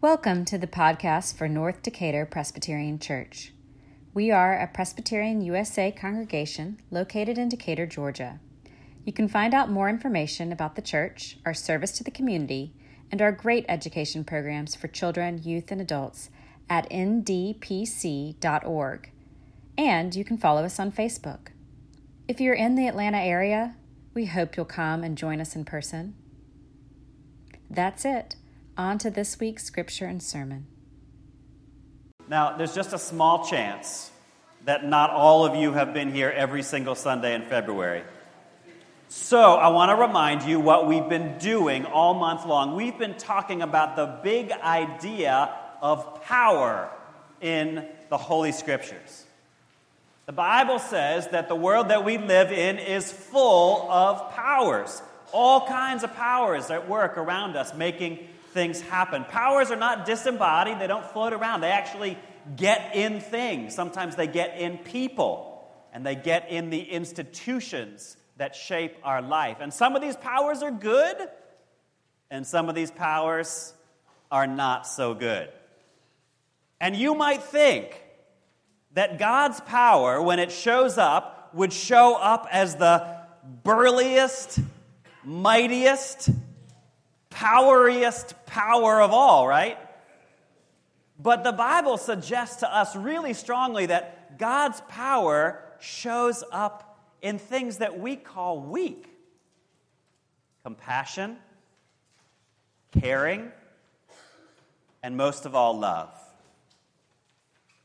Welcome to the podcast for North Decatur Presbyterian Church. We are a Presbyterian USA congregation located in Decatur, Georgia. You can find out more information about the church, our service to the community, and our great education programs for children, youth, and adults at ndpc.org. And you can follow us on Facebook. If you're in the Atlanta area, we hope you'll come and join us in person. That's it. On to this week's scripture and sermon. Now, there's just a small chance that not all of you have been here every single Sunday in February. So, I want to remind you what we've been doing all month long. We've been talking about the big idea of power in the Holy Scriptures. The Bible says that the world that we live in is full of powers, all kinds of powers at work around us, making things happen. Powers are not disembodied, they don't float around, they actually get in things. Sometimes they get in people, and they get in the institutions that shape our life. And some of these powers are good, and some of these powers are not so good. And you might think that God's power, when it shows up, would show up as the burliest, mightiest, poweriest power of all, right? But the Bible suggests to us really strongly that God's power shows up in things that we call weak compassion, caring, and most of all, love.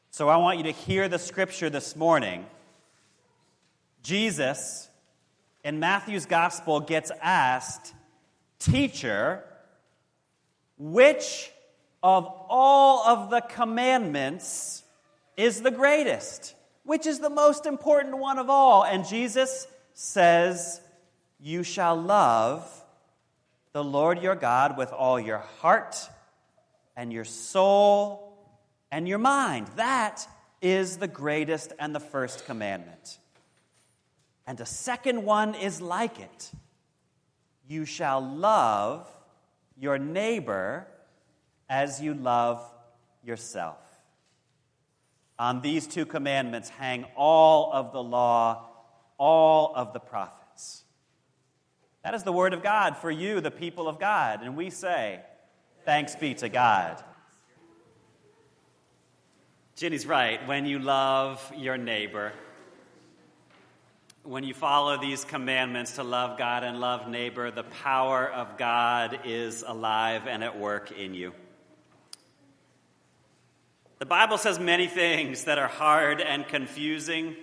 So I want you to hear the scripture this morning. Jesus, in Matthew's gospel, gets asked, Teacher, which of all of the commandments is the greatest? Which is the most important one of all? And Jesus says, You shall love the Lord your God with all your heart and your soul and your mind. That is the greatest and the first commandment. And a second one is like it you shall love your neighbor as you love yourself. On these two commandments hang all of the law, all of the prophets. That is the word of God for you, the people of God. And we say, Thanks be to God. Ginny's right. When you love your neighbor, when you follow these commandments to love God and love neighbor, the power of God is alive and at work in you. The Bible says many things that are hard and confusing,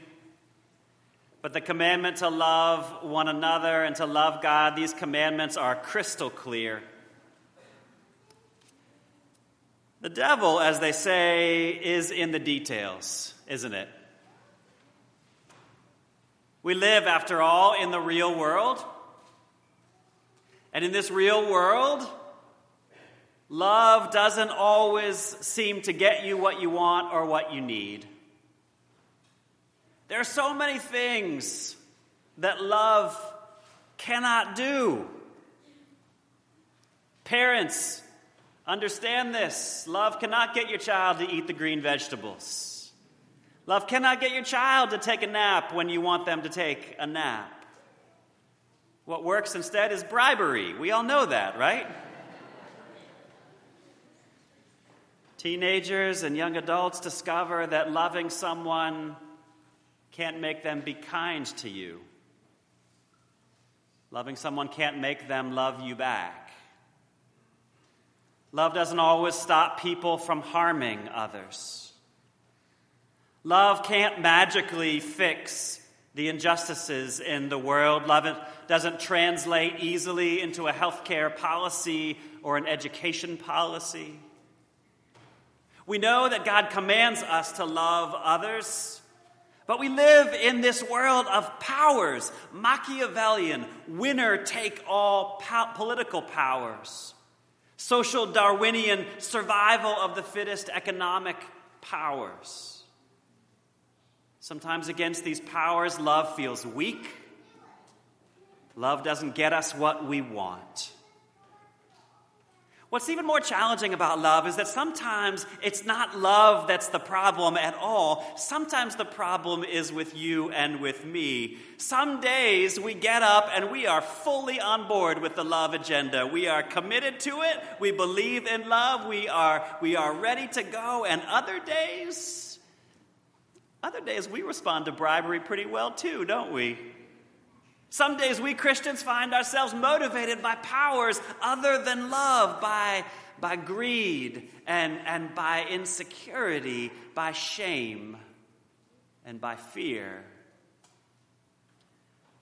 but the commandment to love one another and to love God, these commandments are crystal clear. The devil, as they say, is in the details, isn't it? We live, after all, in the real world. And in this real world, Love doesn't always seem to get you what you want or what you need. There are so many things that love cannot do. Parents, understand this. Love cannot get your child to eat the green vegetables. Love cannot get your child to take a nap when you want them to take a nap. What works instead is bribery. We all know that, right? Teenagers and young adults discover that loving someone can't make them be kind to you. Loving someone can't make them love you back. Love doesn't always stop people from harming others. Love can't magically fix the injustices in the world. Love doesn't translate easily into a healthcare policy or an education policy. We know that God commands us to love others, but we live in this world of powers, Machiavellian, winner take all po- political powers, social Darwinian survival of the fittest economic powers. Sometimes against these powers, love feels weak. Love doesn't get us what we want. What's even more challenging about love is that sometimes it's not love that's the problem at all. Sometimes the problem is with you and with me. Some days we get up and we are fully on board with the love agenda. We are committed to it. We believe in love. We are, we are ready to go. And other days, other days we respond to bribery pretty well too, don't we? Some days we Christians find ourselves motivated by powers other than love, by, by greed and, and by insecurity, by shame and by fear.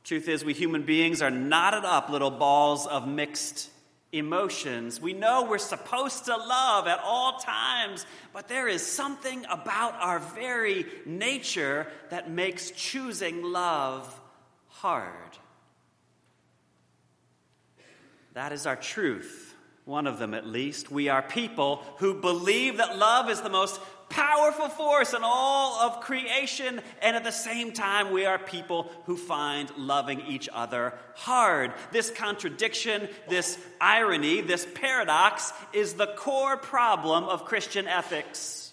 Truth is, we human beings are knotted up little balls of mixed emotions. We know we're supposed to love at all times, but there is something about our very nature that makes choosing love hard. That is our truth, one of them at least. We are people who believe that love is the most powerful force in all of creation, and at the same time, we are people who find loving each other hard. This contradiction, this irony, this paradox is the core problem of Christian ethics.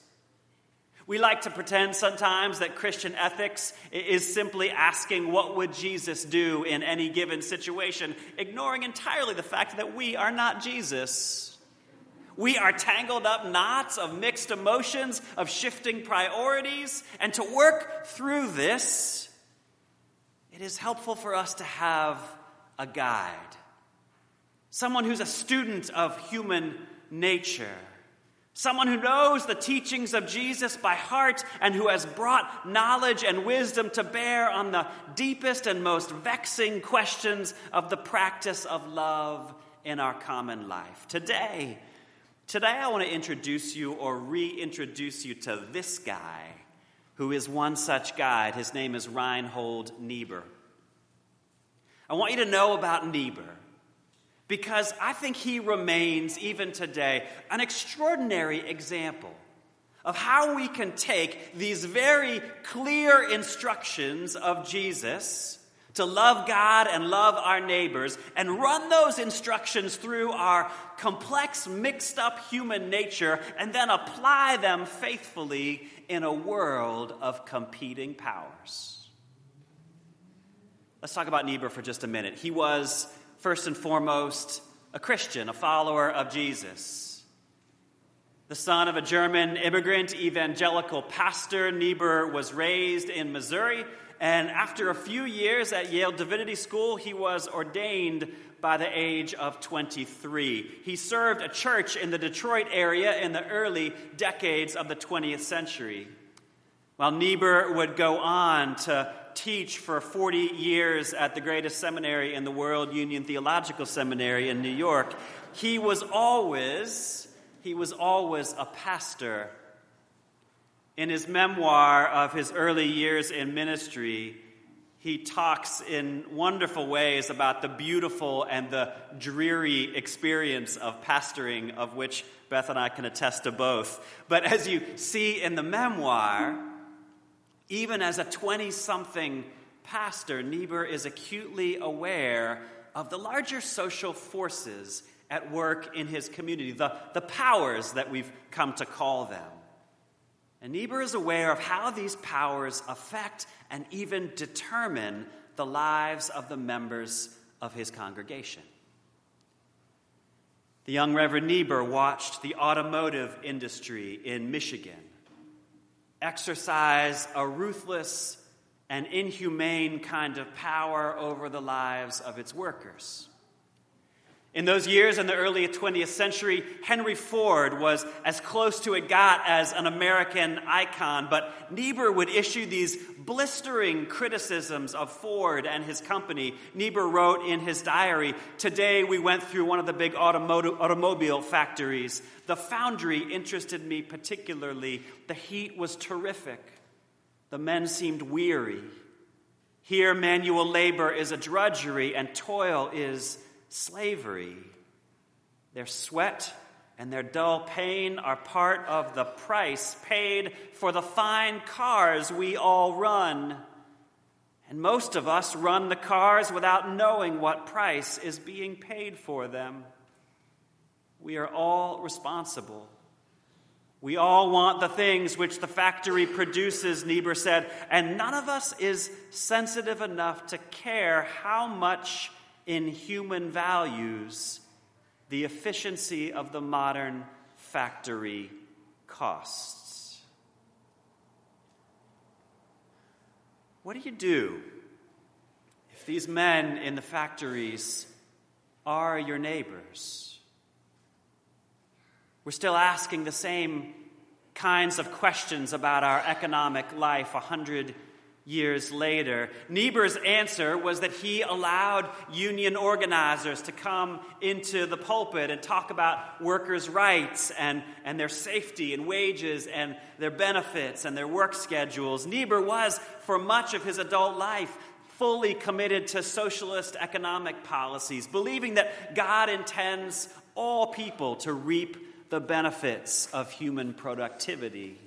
We like to pretend sometimes that Christian ethics is simply asking what would Jesus do in any given situation, ignoring entirely the fact that we are not Jesus. We are tangled up knots of mixed emotions, of shifting priorities, and to work through this, it is helpful for us to have a guide, someone who's a student of human nature. Someone who knows the teachings of Jesus by heart and who has brought knowledge and wisdom to bear on the deepest and most vexing questions of the practice of love in our common life. Today, today I want to introduce you or reintroduce you to this guy who is one such guide. His name is Reinhold Niebuhr. I want you to know about Niebuhr because I think he remains, even today, an extraordinary example of how we can take these very clear instructions of Jesus to love God and love our neighbors and run those instructions through our complex, mixed up human nature and then apply them faithfully in a world of competing powers. Let's talk about Niebuhr for just a minute. He was first and foremost, a Christian, a follower of Jesus. The son of a German immigrant evangelical pastor, Niebuhr was raised in Missouri, and after a few years at Yale Divinity School, he was ordained by the age of 23. He served a church in the Detroit area in the early decades of the 20th century. While Niebuhr would go on to teach for 40 years at the greatest seminary in the world, Union Theological Seminary in New York, he was always he was always a pastor. In his memoir of his early years in ministry, he talks in wonderful ways about the beautiful and the dreary experience of pastoring, of which Beth and I can attest to both. But as you see in the memoir, even as a 20 something pastor, Niebuhr is acutely aware of the larger social forces at work in his community, the, the powers that we've come to call them. And Niebuhr is aware of how these powers affect and even determine the lives of the members of his congregation. The young Reverend Niebuhr watched the automotive industry in Michigan exercise a ruthless and inhumane kind of power over the lives of its workers. In those years in the early 20th century, Henry Ford was as close to a got as an American icon, but Niebuhr would issue these blistering criticisms of Ford and his company. Niebuhr wrote in his diary Today we went through one of the big automobile factories. The foundry interested me particularly. The heat was terrific, the men seemed weary. Here, manual labor is a drudgery and toil is slavery. Their sweat and their dull pain are part of the price paid for the fine cars we all run. And most of us run the cars without knowing what price is being paid for them. We are all responsible. We all want the things which the factory produces, Niebuhr said, and none of us is sensitive enough to care how much in human values the efficiency of the modern factory costs. What do you do if these men in the factories are your neighbors? We're still asking the same kinds of questions about our economic life a hundred years later. Niebuhr's answer was that he allowed union organizers to come into the pulpit and talk about workers' rights and, and their safety and wages and their benefits and their work schedules. Niebuhr was, for much of his adult life, fully committed to socialist economic policies, believing that God intends all people to reap the benefits of human productivity.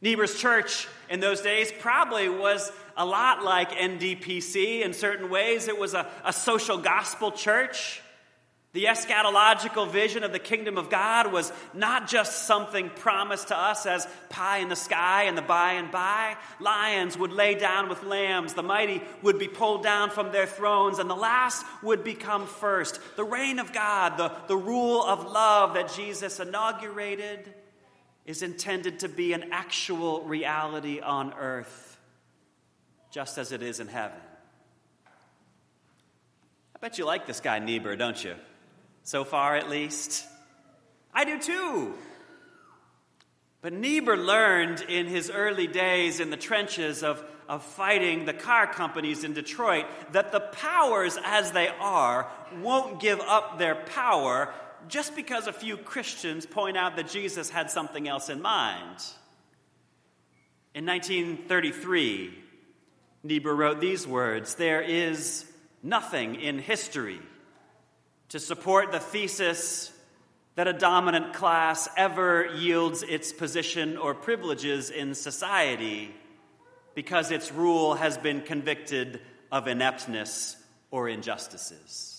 Niebuhr's church in those days probably was a lot like NDPC in certain ways. It was a, a social gospel church. The eschatological vision of the kingdom of God was not just something promised to us as pie in the sky and the by and by. Lions would lay down with lambs, the mighty would be pulled down from their thrones, and the last would become first. The reign of God, the, the rule of love that Jesus inaugurated, is intended to be an actual reality on earth, just as it is in heaven. I bet you like this guy Niebuhr, don't you? so far at least. I do too. But Niebuhr learned in his early days in the trenches of, of fighting the car companies in Detroit that the powers as they are won't give up their power just because a few Christians point out that Jesus had something else in mind. In 1933, Niebuhr wrote these words There is nothing in history to support the thesis that a dominant class ever yields its position or privileges in society because its rule has been convicted of ineptness or injustices.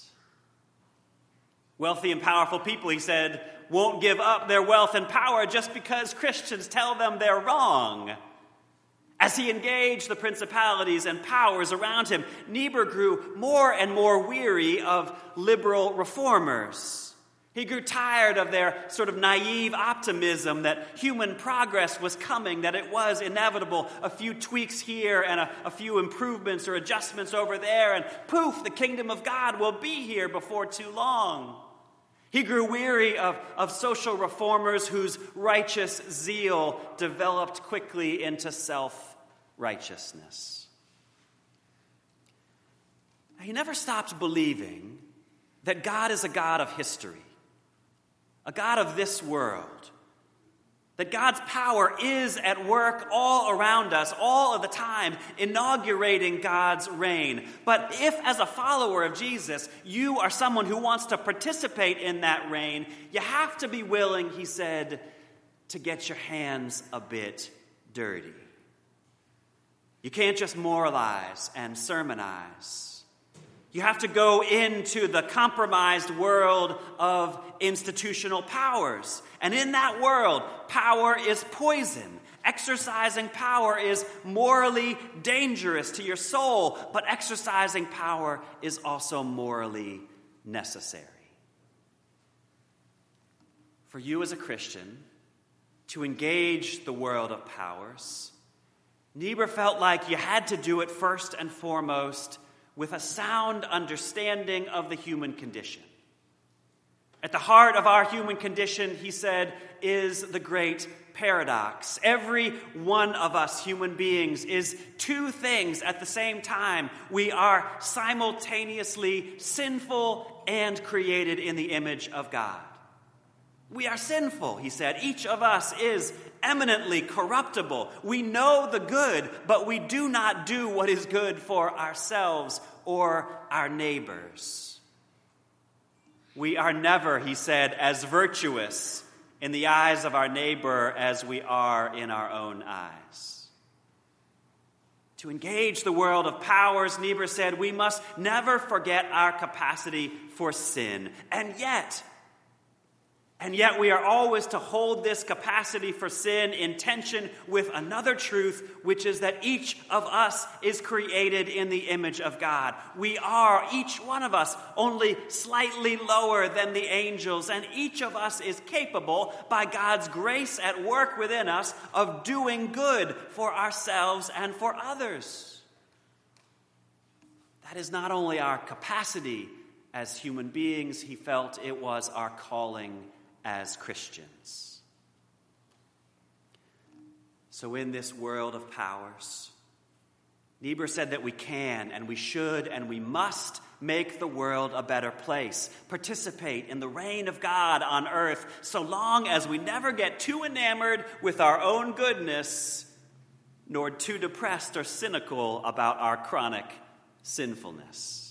Wealthy and powerful people, he said, won't give up their wealth and power just because Christians tell them they're wrong. As he engaged the principalities and powers around him, Niebuhr grew more and more weary of liberal reformers. He grew tired of their sort of naive optimism that human progress was coming, that it was inevitable. A few tweaks here and a, a, few improvements or adjustments over there, and poof, the kingdom of God will be here before too long. He grew weary of, of social reformers whose righteous zeal developed quickly into self righteousness. He never stopped believing that God is a God of history, a God of this world, that God's power is at work all around us, all of the time, inaugurating God's reign. But if, as a follower of Jesus, you are someone who wants to participate in that reign, you have to be willing, he said, to get your hands a bit dirty. You can't just moralize and sermonize. You have to go into the compromised world of institutional powers. And in that world, power is poison. Exercising power is morally dangerous to your soul, but exercising power is also morally necessary. For you as a Christian, to engage the world of powers, Niebuhr felt like you had to do it first and foremost with a sound understanding of the human condition. At the heart of our human condition, he said, is the great paradox. Every one of us human beings is two things at the same time. We are simultaneously sinful and created in the image of God. We are sinful, he said. Each of us is eminently corruptible. We know the good, but we do not do what is good for ourselves or our neighbors. We are never, he said, as virtuous in the eyes of our neighbor as we are in our own eyes. To engage the world of powers, Niebuhr said, we must never forget our capacity for sin. And yet, And yet, we are always to hold this capacity for sin in tension with another truth, which is that each of us is created in the image of God. We are, each one of us, only slightly lower than the angels, and each of us is capable, by God's grace at work within us, of doing good for ourselves and for others. That is not only our capacity as human beings, he felt it was our calling as Christians. So, in this world of powers, Niebuhr said that we can and we should and we must make the world a better place, participate in the reign of God on earth, so long as we never get too enamored with our own goodness, nor too depressed or cynical about our chronic sinfulness.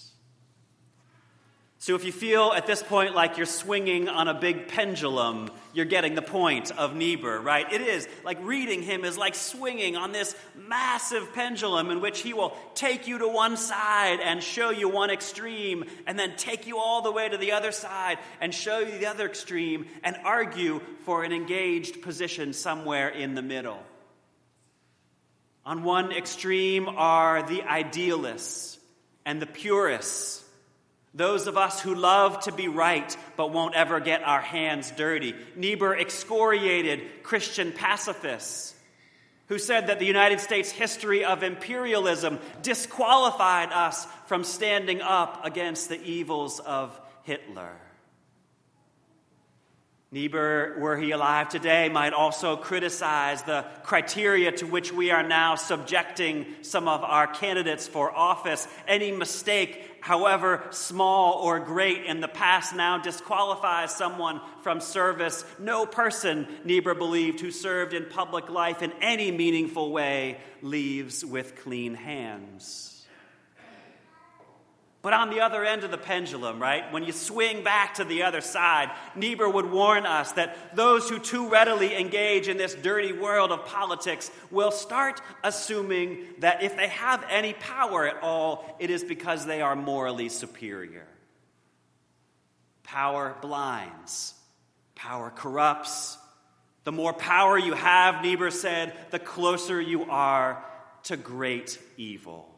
So, if you feel at this point like you're swinging on a big pendulum, you're getting the point of Niebuhr, right? It is like reading him is like swinging on this massive pendulum in which he will take you to one side and show you one extreme, and then take you all the way to the other side and show you the other extreme, and argue for an engaged position somewhere in the middle. On one extreme are the idealists and the purists those of us who love to be right but won't ever get our hands dirty. Niebuhr excoriated Christian pacifists who said that the United States history of imperialism disqualified us from standing up against the evils of Hitler. Niebuhr, were he alive today, might also criticize the criteria to which we are now subjecting some of our candidates for office. Any mistake, however small or great, in the past now disqualifies someone from service. No person, Niebuhr believed, who served in public life in any meaningful way leaves with clean hands. But on the other end of the pendulum, right, when you swing back to the other side, Niebuhr would warn us that those who too readily engage in this dirty world of politics will start assuming that if they have any power at all, it is because they are morally superior. Power blinds, power corrupts. The more power you have, Niebuhr said, the closer you are to great evil.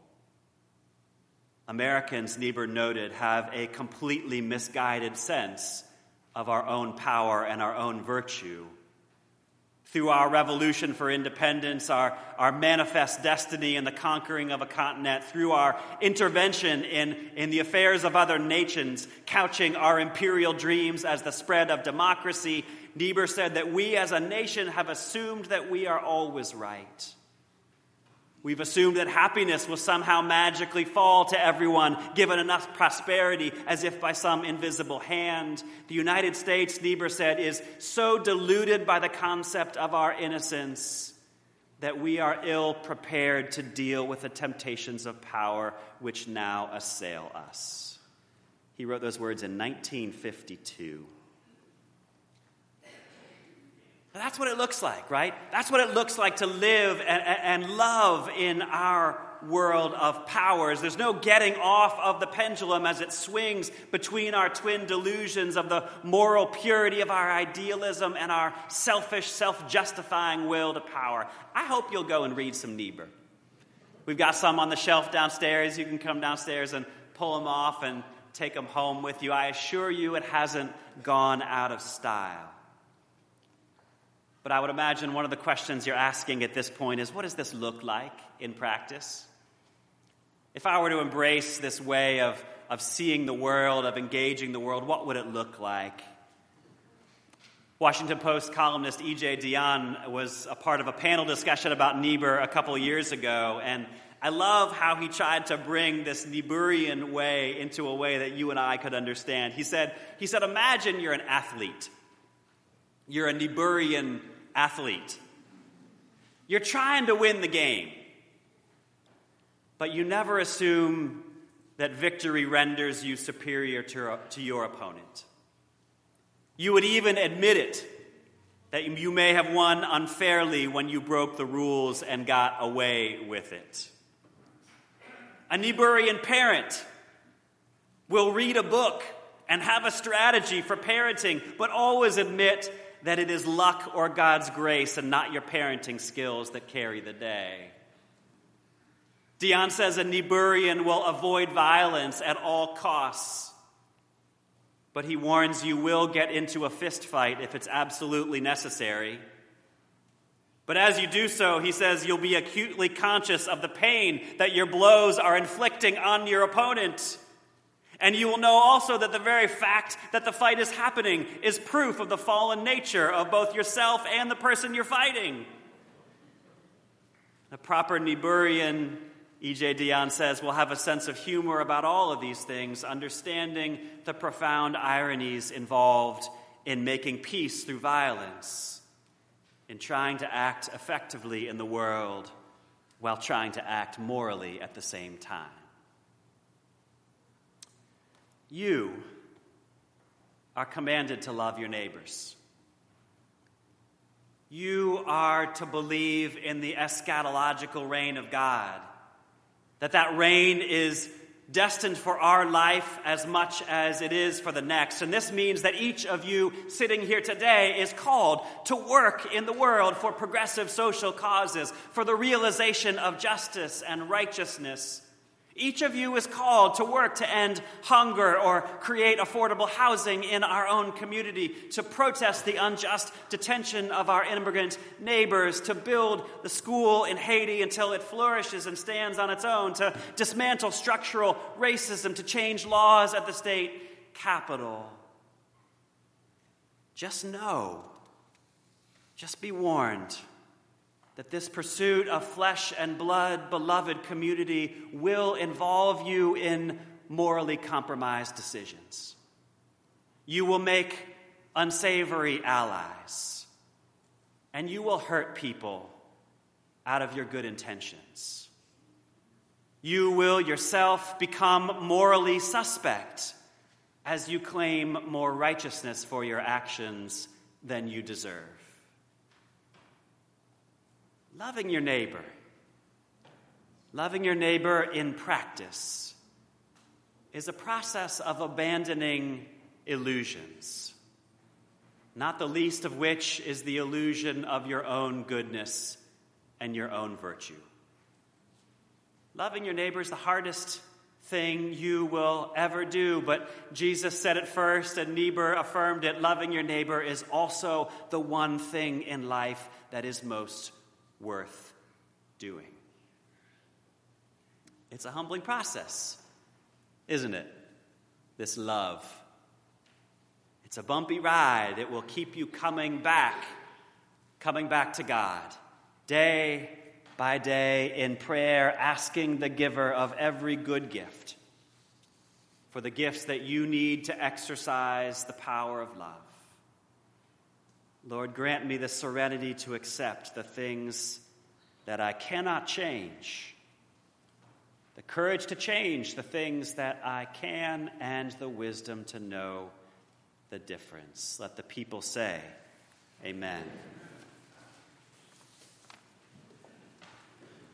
Americans, Niebuhr noted, have a completely misguided sense of our own power and our own virtue. Through our revolution for independence, our, our manifest destiny in the conquering of a continent, through our intervention in, in the affairs of other nations, couching our imperial dreams as the spread of democracy, Niebuhr said that we as a nation have assumed that we are always right. We've assumed that happiness will somehow magically fall to everyone, given enough prosperity as if by some invisible hand. The United States, Niebuhr said, is so deluded by the concept of our innocence that we are ill prepared to deal with the temptations of power which now assail us. He wrote those words in 1952. That's what it looks like, right? That's what it looks like to live and, and, love in our world of powers. There's no getting off of the pendulum as it swings between our twin delusions of the moral purity of our idealism and our selfish, self justifying will to power. I hope you'll go and read some Niebuhr. We've got some on the shelf downstairs. You can come downstairs and pull them off and take them home with you. I assure you it hasn't gone out of style. But I would imagine one of the questions you're asking at this point is what does this look like in practice? If I were to embrace this way of, of seeing the world, of engaging the world, what would it look like? Washington Post columnist E.J. Dionne was a part of a panel discussion about Niebuhr a couple years ago, and I love how he tried to bring this Niebuhrian way into a way that you and I could understand. He said, he said Imagine you're an athlete. You're a Niebuhrian athlete. You're trying to win the game, but you never assume that victory renders you superior to, to your opponent. You would even admit it that you may have won unfairly when you broke the rules and got away with it. A Niebuhrian parent will read a book and have a strategy for parenting, but always admit that it is luck or God's grace and not your parenting skills that carry the day. Dionne says a Niebuhrian will avoid violence at all costs. But he warns you will get into a fist fight if it's absolutely necessary. But as you do so, he says you'll be acutely conscious of the pain that your blows are inflicting on your opponent. And you will know also that the very fact that the fight is happening is proof of the fallen nature of both yourself and the person you're fighting. A proper Niebuhrian, E.J. Dionne says, will have a sense of humor about all of these things, understanding the profound ironies involved in making peace through violence, in trying to act effectively in the world while trying to act morally at the same time. You are commanded to love your neighbors. You are to believe in the eschatological reign of God, that that reign is destined for our life as much as it is for the next. And this means that each of you sitting here today is called to work in the world for progressive social causes, for the realization of justice and righteousness each of you is called to work to end hunger or create affordable housing in our own community, to protest the unjust detention of our immigrant neighbors, to build the school in Haiti until it flourishes and stands on its own, to dismantle structural racism, to change laws at the state capitol. Just know, just be warned that this pursuit of flesh and blood, beloved community, will involve you in morally compromised decisions. You will make unsavory allies, and you will hurt people out of your good intentions. You will yourself become morally suspect as you claim more righteousness for your actions than you deserve. Loving your neighbor. Loving your neighbor in practice is a process of abandoning illusions, not the least of which is the illusion of your own goodness and your own virtue. Loving your neighbor is the hardest thing you will ever do, but Jesus said it first, and Niebuhr affirmed it. Loving your neighbor is also the one thing in life that is most worth doing. It's a humbling process, isn't it? This love. It's a bumpy ride. It will keep you coming back, coming back to God, day by day in prayer, asking the giver of every good gift for the gifts that you need to exercise the power of love. Lord, grant me the serenity to accept the things that I cannot change, the courage to change the things that I can, and the wisdom to know the difference. Let the people say, Amen.